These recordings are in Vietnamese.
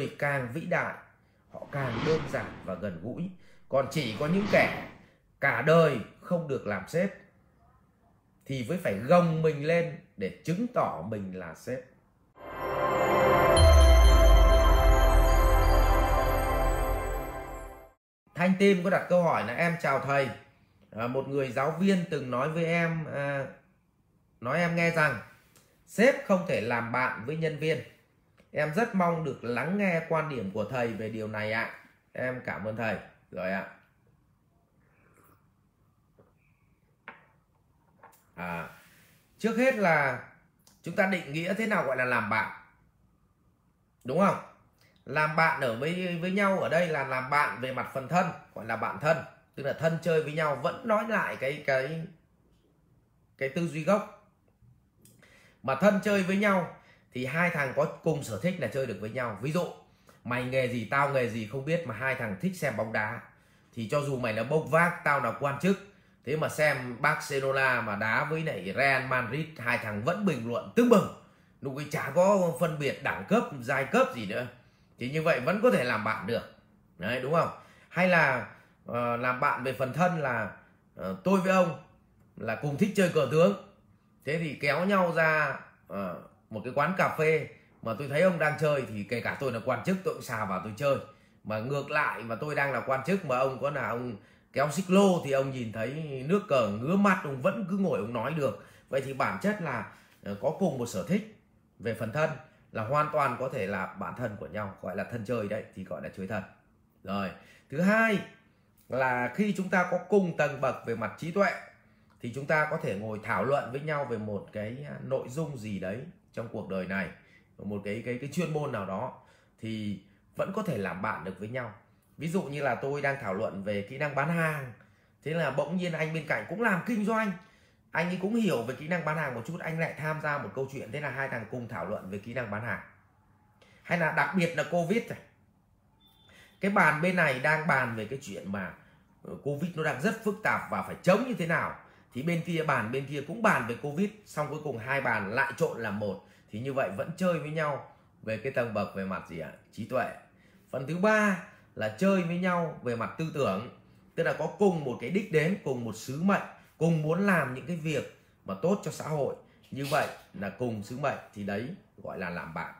người càng vĩ đại họ càng đơn giản và gần gũi. Còn chỉ có những kẻ cả đời không được làm sếp thì mới phải gồng mình lên để chứng tỏ mình là sếp. Thanh Tim có đặt câu hỏi là em chào thầy. À, một người giáo viên từng nói với em à, nói em nghe rằng sếp không thể làm bạn với nhân viên em rất mong được lắng nghe quan điểm của thầy về điều này ạ. Em cảm ơn thầy. Rồi ạ. À, trước hết là chúng ta định nghĩa thế nào gọi là làm bạn? Đúng không? Làm bạn ở với với nhau ở đây là làm bạn về mặt phần thân gọi là bạn thân. Tức là thân chơi với nhau vẫn nói lại cái cái cái tư duy gốc. Mà thân chơi với nhau thì hai thằng có cùng sở thích là chơi được với nhau. Ví dụ mày nghề gì tao nghề gì không biết mà hai thằng thích xem bóng đá. Thì cho dù mày là bốc vác tao là quan chức. Thế mà xem Barcelona mà đá với lại Real Madrid hai thằng vẫn bình luận tức bừng. Lúc ấy chả có phân biệt đẳng cấp giai cấp gì nữa. Thì như vậy vẫn có thể làm bạn được. Đấy đúng không? Hay là uh, làm bạn về phần thân là uh, tôi với ông là cùng thích chơi cờ tướng. Thế thì kéo nhau ra uh, một cái quán cà phê mà tôi thấy ông đang chơi thì kể cả tôi là quan chức, tôi cũng xà vào tôi chơi. Mà ngược lại mà tôi đang là quan chức mà ông có là ông kéo xích lô thì ông nhìn thấy nước cờ ngứa mắt, ông vẫn cứ ngồi ông nói được. Vậy thì bản chất là ờ, có cùng một sở thích về phần thân là hoàn toàn có thể là bản thân của nhau, gọi là thân chơi đấy, thì gọi là chơi thân. Rồi, thứ hai là khi chúng ta có cùng tầng bậc về mặt trí tuệ thì chúng ta có thể ngồi thảo luận với nhau về một cái à, nội dung gì đấy trong cuộc đời này. Một cái cái cái chuyên môn nào đó thì vẫn có thể làm bạn được với nhau. Ví dụ như là tôi đang thảo luận về kỹ năng bán hàng. Thế là bỗng nhiên anh bên cạnh cũng làm kinh doanh. Anh ấy cũng hiểu về kỹ năng bán hàng một chút, anh lại tham gia một câu chuyện. Thế là hai thằng cùng thảo luận về kỹ năng bán hàng. Hay là đặc biệt là covid này. Cái bàn bên này đang bàn về cái chuyện mà ờ, covid nó đang rất phức tạp và phải chống như thế nào thì bên kia bàn, bên kia cũng bàn về covid, xong cuối cùng hai bàn lại trộn làm một. Thì như vậy vẫn chơi với nhau về cái tầng bậc về mặt gì ạ? Trí tuệ. Phần thứ ba là chơi với nhau về mặt tư tưởng, tức là có cùng một cái đích đến, cùng một sứ mệnh, cùng muốn làm những cái việc mà tốt cho xã hội. Như vậy là cùng sứ mệnh thì đấy gọi là làm bạn.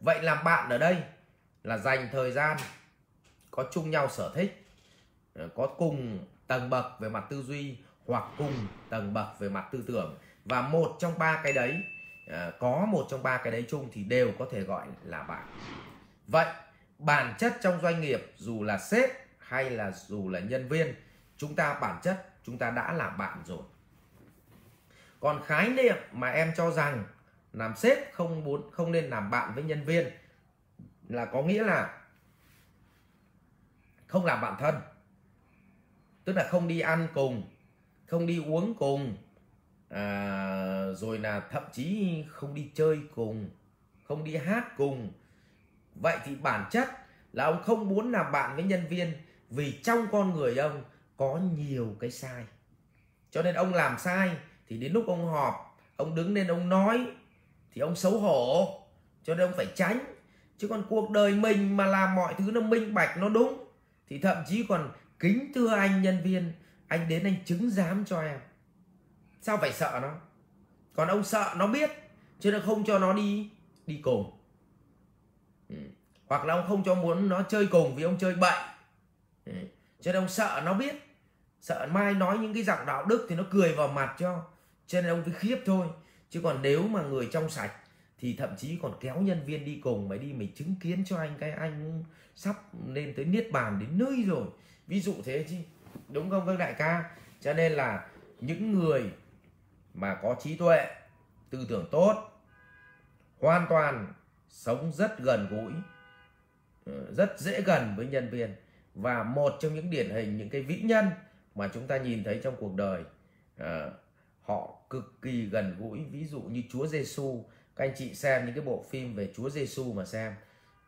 Vậy làm bạn ở đây là dành thời gian có chung nhau sở thích, có cùng tầng bậc về mặt tư duy hoặc cùng tầng bậc về mặt tư tưởng. Và một trong ba cái đấy ờ, có một trong ba cái đấy chung thì đều có thể gọi là bạn. Vậy, bản chất trong doanh nghiệp dù là sếp hay là dù là nhân viên, chúng ta bản chất chúng ta đã là bạn rồi. Còn khái niệm mà em cho rằng làm sếp không muốn, không nên làm bạn với nhân viên là có nghĩa là không làm bạn thân. Tức là không đi ăn cùng không đi uống cùng. À, rồi là thậm chí không đi chơi cùng không đi hát cùng. Vậy thì bản chất là ông không muốn làm bạn với nhân viên vì trong con người ông có nhiều cái sai. Cho nên ông làm sai thì đến lúc ông họp ông đứng lên ông nói thì ông xấu hổ. Cho nên ông phải tránh. Chứ còn cuộc đời mình mà làm mọi thứ nó minh bạch nó đúng thì thậm chí còn kính thưa anh nhân viên anh đến anh chứng giám cho em. Sao phải sợ nó? Còn ông sợ nó biết cho nên không cho nó đi đi cùng. Ừ. hoặc là ông không cho muốn nó chơi cùng vì ông chơi bậy. Ừ. cho nên ông sợ nó biết. Sợ mai nói những cái giọng đạo đức thì nó cười vào mặt cho. Cho nên ông cứ khiếp thôi. Chứ còn nếu mà người trong sạch thì thậm chí còn kéo nhân viên đi cùng, mày đi mày chứng kiến cho anh cái, anh sắp lên tới niết bàn đến nơi rồi. Ví dụ thế chứ đúng không các đại ca? Cho nên là những người mà có trí tuệ tư tưởng tốt hoàn toàn sống rất gần gũi ờ, rất dễ gần với nhân viên và một trong những điển hình những cái vĩ nhân mà chúng ta nhìn thấy trong cuộc đời à, họ cực kỳ gần gũi. Ví dụ như Chúa Giêsu các anh chị xem những cái bộ phim về Chúa Giêsu mà xem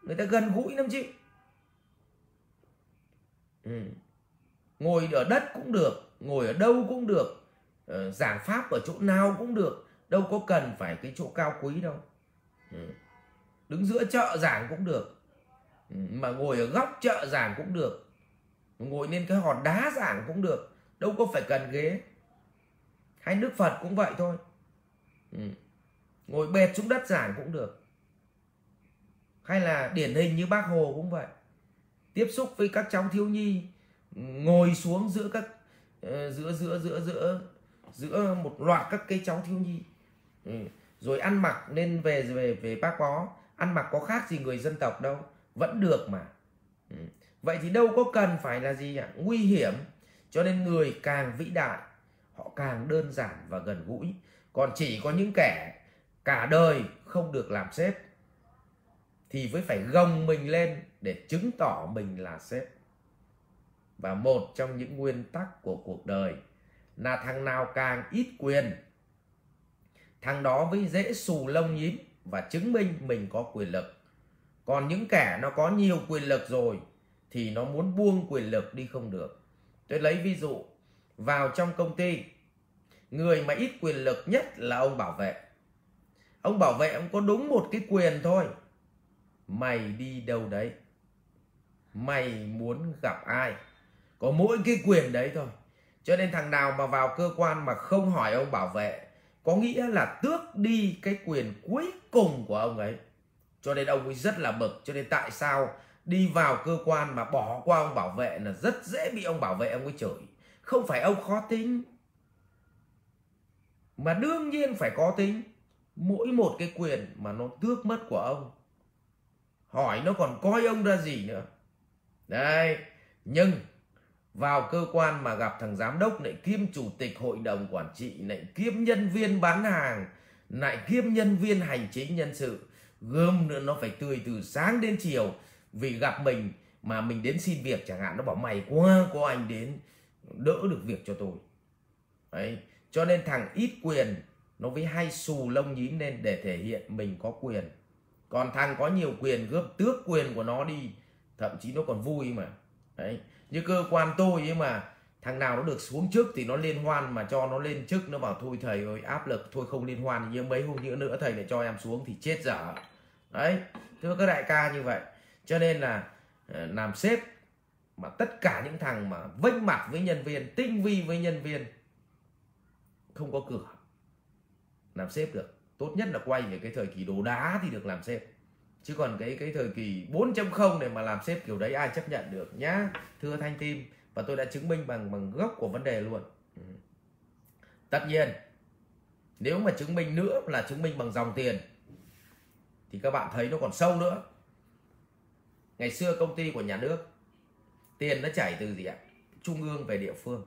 người ta gần gũi lắm chị. Ừ ngồi ở đất cũng được, ngồi ở đâu cũng được ờ, giảng pháp ở chỗ nào cũng được, đâu có cần phải cái chỗ cao quý đâu. Ừ. Đứng giữa chợ giảng cũng được ừ, mà ngồi ở góc chợ giảng cũng được, ngồi lên cái hòn đá giảng cũng được, đâu có phải cần ghế. Hay đức phật cũng vậy thôi. Ừ. Ngồi bệt xuống đất giảng cũng được. Hay là điển hình như bác hồ cũng vậy. Tiếp xúc với các cháu thiếu nhi ngồi xuống giữa các ờ, giữa giữa giữa giữa giữa một loạt các cây cháu thiếu nhi ừ. rồi ăn mặc nên về về về bác bó ăn mặc có khác gì người dân tộc đâu, vẫn được mà ừ. vậy thì đâu có cần phải là gì ạ nguy hiểm, cho nên người càng vĩ đại, họ càng đơn giản và gần gũi còn chỉ có những kẻ cả đời không được làm sếp, thì mới phải gồng mình lên để chứng tỏ mình là sếp và một trong những nguyên tắc của cuộc đời là thằng nào càng ít quyền, thằng đó mới dễ xù lông nhím và chứng minh mình có quyền lực. Còn những kẻ nó có nhiều quyền lực rồi thì nó muốn buông quyền lực đi không được. Tôi lấy ví dụ, vào trong công ty, người mà ít quyền lực nhất là ông bảo vệ. Ông bảo vệ ông có đúng một cái quyền thôi. Mày đi đâu đấy? Mày muốn gặp ai? Có mỗi cái quyền đấy thôi. Cho nên thằng nào mà vào cơ quan mà không hỏi ông bảo vệ, có nghĩa là tước đi cái quyền cuối cùng của ông ấy. Cho nên ông ấy rất là bực. Cho nên tại sao đi vào cơ quan mà bỏ qua ông bảo vệ là rất dễ bị ông bảo vệ, ông ấy chửi. Không phải ông khó tính, mà đương nhiên phải có tính. Mỗi một cái quyền mà nó tước mất của ông, hỏi nó còn coi ông ra gì nữa. Đây nhưng vào cơ quan mà gặp thằng giám đốc lại kiêm chủ tịch hội đồng quản trị, lại kiêm nhân viên bán hàng, lại kiêm nhân viên hành chính nhân sự. Gươm nữa nó phải tươi từ sáng đến chiều. Vì gặp mình mà mình đến xin việc chẳng hạn, nó bảo mày quá, có anh đến, đỡ được việc cho tôi. Đấy, cho nên thằng ít quyền, nó với hay xù lông nhím lên để thể hiện mình có quyền. Còn thằng có nhiều quyền, gớp tước quyền của nó đi, thậm chí nó còn vui mà. Đấy như cơ quan tôi nhưng mà, thằng nào nó được xuống trước thì nó liên hoan mà cho nó lên chức nó bảo thôi thầy ơi, áp lực, thôi không liên hoan, như mấy hôm nữa nữa thầy lại cho em xuống thì chết dở. Đấy, thưa các đại ca như vậy. Cho nên là ờ, làm sếp mà tất cả những thằng mà vênh mặt với nhân viên, tinh vi với nhân viên, không có cửa. Làm sếp được. Tốt nhất là quay về cái thời kỳ đồ đá thì được làm sếp chứ còn cái cái thời kỳ 4.0 này mà làm sếp kiểu đấy, ai chấp nhận được nhá, thưa thanh tim. Và tôi đã chứng minh bằng bằng gốc của vấn đề luôn. Ừ. tất nhiên, nếu mà chứng minh nữa là chứng minh bằng dòng tiền, thì các bạn thấy nó còn sâu nữa. Ngày xưa công ty của nhà nước, tiền nó chảy từ gì ạ? Trung ương về địa phương.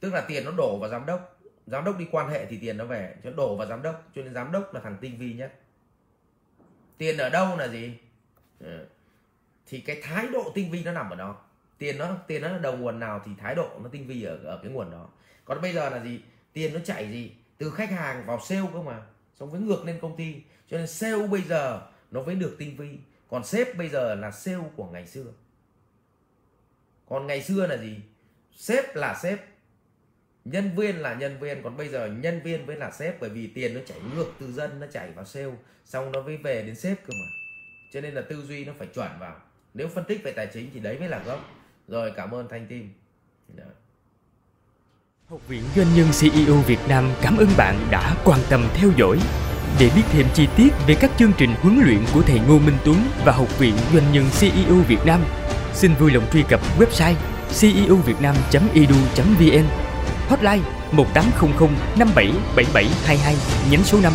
Tức là tiền nó đổ vào giám đốc. Giám đốc đi quan hệ thì tiền nó về, cho đổ vào giám đốc. Cho nên giám đốc là thằng tinh vi nhất tiền ở đâu là gì? Ờ, thì cái thái độ tinh vi nó nằm ở đó. Tiền nó tiền nó là đầu nguồn nào thì thái độ nó tinh vi ở ở cái nguồn đó. Còn bây giờ là gì? Tiền nó chạy gì? Từ khách hàng vào sale cơ mà. Xong với ngược lên công ty. Cho nên sale bây giờ nó mới được tinh vi. Còn sếp bây giờ là sale của ngày xưa. Còn ngày xưa là gì? Sếp là sếp nhân viên là nhân viên còn bây giờ nhân viên với là sếp bởi vì tiền nó chảy ngược từ dân nó chảy vào sale xong nó mới về đến sếp cơ mà. Cho nên là tư duy nó phải chuẩn vào. Nếu phân tích về tài chính thì đấy mới là gốc. Rồi cảm ơn thanh tim. Dạ. Học viện Doanh nhân CEO Việt Nam cảm ơn bạn đã quan tâm theo dõi. Để biết thêm chi tiết về các chương trình huấn luyện của thầy Ngô Minh Tuấn và Học viện Doanh nhân CEO Việt Nam, xin vui lòng truy cập website ceovietnam.edu.vn hotline 1800 577722 nhánh số 5